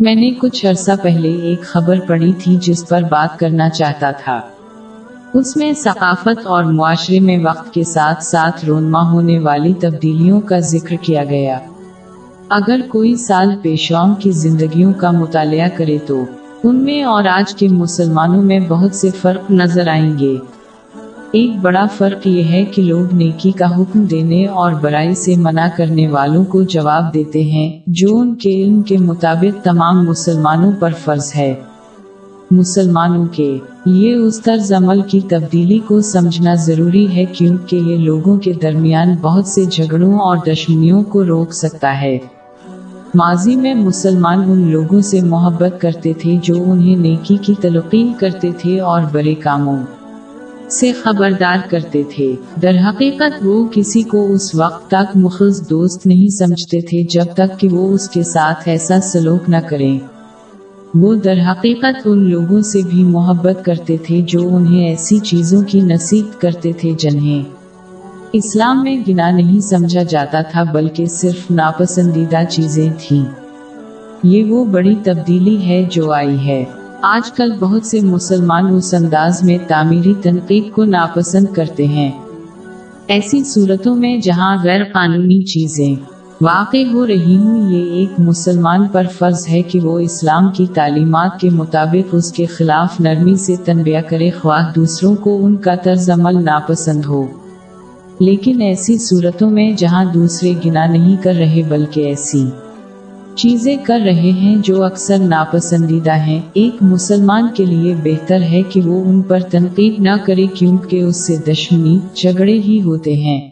میں نے کچھ عرصہ پہلے ایک خبر پڑھی تھی جس پر بات کرنا چاہتا تھا۔ اس میں ثقافت اور معاشرے میں وقت کے ساتھ ساتھ رونما ہونے والی تبدیلیوں کا ذکر کیا گیا۔ اگر کوئی سال پیشوں کی زندگیوں کا مطالعہ کرے تو ان میں اور آج کے مسلمانوں میں بہت سے فرق نظر آئیں گے۔ ایک بڑا فرق یہ ہے کہ لوگ نیکی کا حکم دینے اور برائی سے منع کرنے والوں کو جواب دیتے ہیں، جو ان کے علم کے مطابق تمام مسلمانوں پر فرض ہے۔ مسلمانوں کے یہ اس طرز عمل کی تبدیلی کو سمجھنا ضروری ہے کیونکہ یہ لوگوں کے درمیان بہت سے جھگڑوں اور دشمنیوں کو روک سکتا ہے۔ ماضی میں مسلمان ان لوگوں سے محبت کرتے تھے جو انہیں نیکی کی تلقین کرتے تھے اور برے کاموں۔ سے خبردار کرتے تھے۔ در حقیقت وہ کسی کو اس وقت تک مخلص دوست نہیں سمجھتے تھے جب تک کہ وہ اس کے ساتھ ایسا سلوک نہ کریں۔ وہ در حقیقت ان لوگوں سے بھی محبت کرتے تھے جو انہیں ایسی چیزوں کی نصیحت کرتے تھے جنہیں اسلام میں گنا نہیں سمجھا جاتا تھا بلکہ صرف ناپسندیدہ چیزیں تھیں۔ یہ وہ بڑی تبدیلی ہے جو آئی ہے۔ آج کل بہت سے مسلمان اس انداز میں تعمیری تنقید کو ناپسند کرتے ہیں۔ ایسی صورتوں میں جہاں غیر قانونی چیزیں واقع ہو رہی ہوں، یہ ایک مسلمان پر فرض ہے کہ وہ اسلام کی تعلیمات کے مطابق اس کے خلاف نرمی سے تنبیہ کرے، خواہ دوسروں کو ان کا طرز عمل ناپسند ہو۔ لیکن ایسی صورتوں میں جہاں دوسرے گنا نہیں کر رہے، بلکہ ایسی چیزیں کر رہے ہیں جو اکثر ناپسندیدہ ہیں۔ ایک مسلمان کے لیے بہتر ہے کہ وہ ان پر تنقید نہ کرے کیونکہ اس سے دشمنی، جھگڑے ہی ہوتے ہیں۔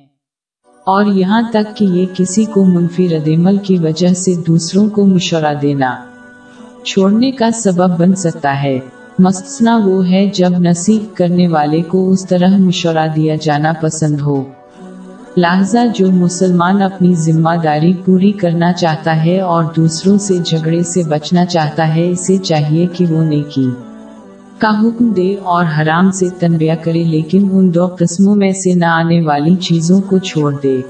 اور یہاں تک کہ یہ کسی کو منفی ردعمل کی وجہ سے دوسروں کو مشورہ دینا چھوڑنے کا سبب بن سکتا ہے۔ مستثنا وہ ہے جب نصیح کرنے والے کو اس طرح مشورہ دیا جانا پسند ہو۔ لہذا جو مسلمان اپنی ذمہ داری پوری کرنا چاہتا ہے اور دوسروں سے جھگڑے سے بچنا چاہتا ہے، اسے چاہیے کہ وہ نیکی کا حکم دے اور حرام سے تنبیہ کرے، لیکن ان دو قسموں میں سے نہ آنے والی چیزوں کو چھوڑ دے۔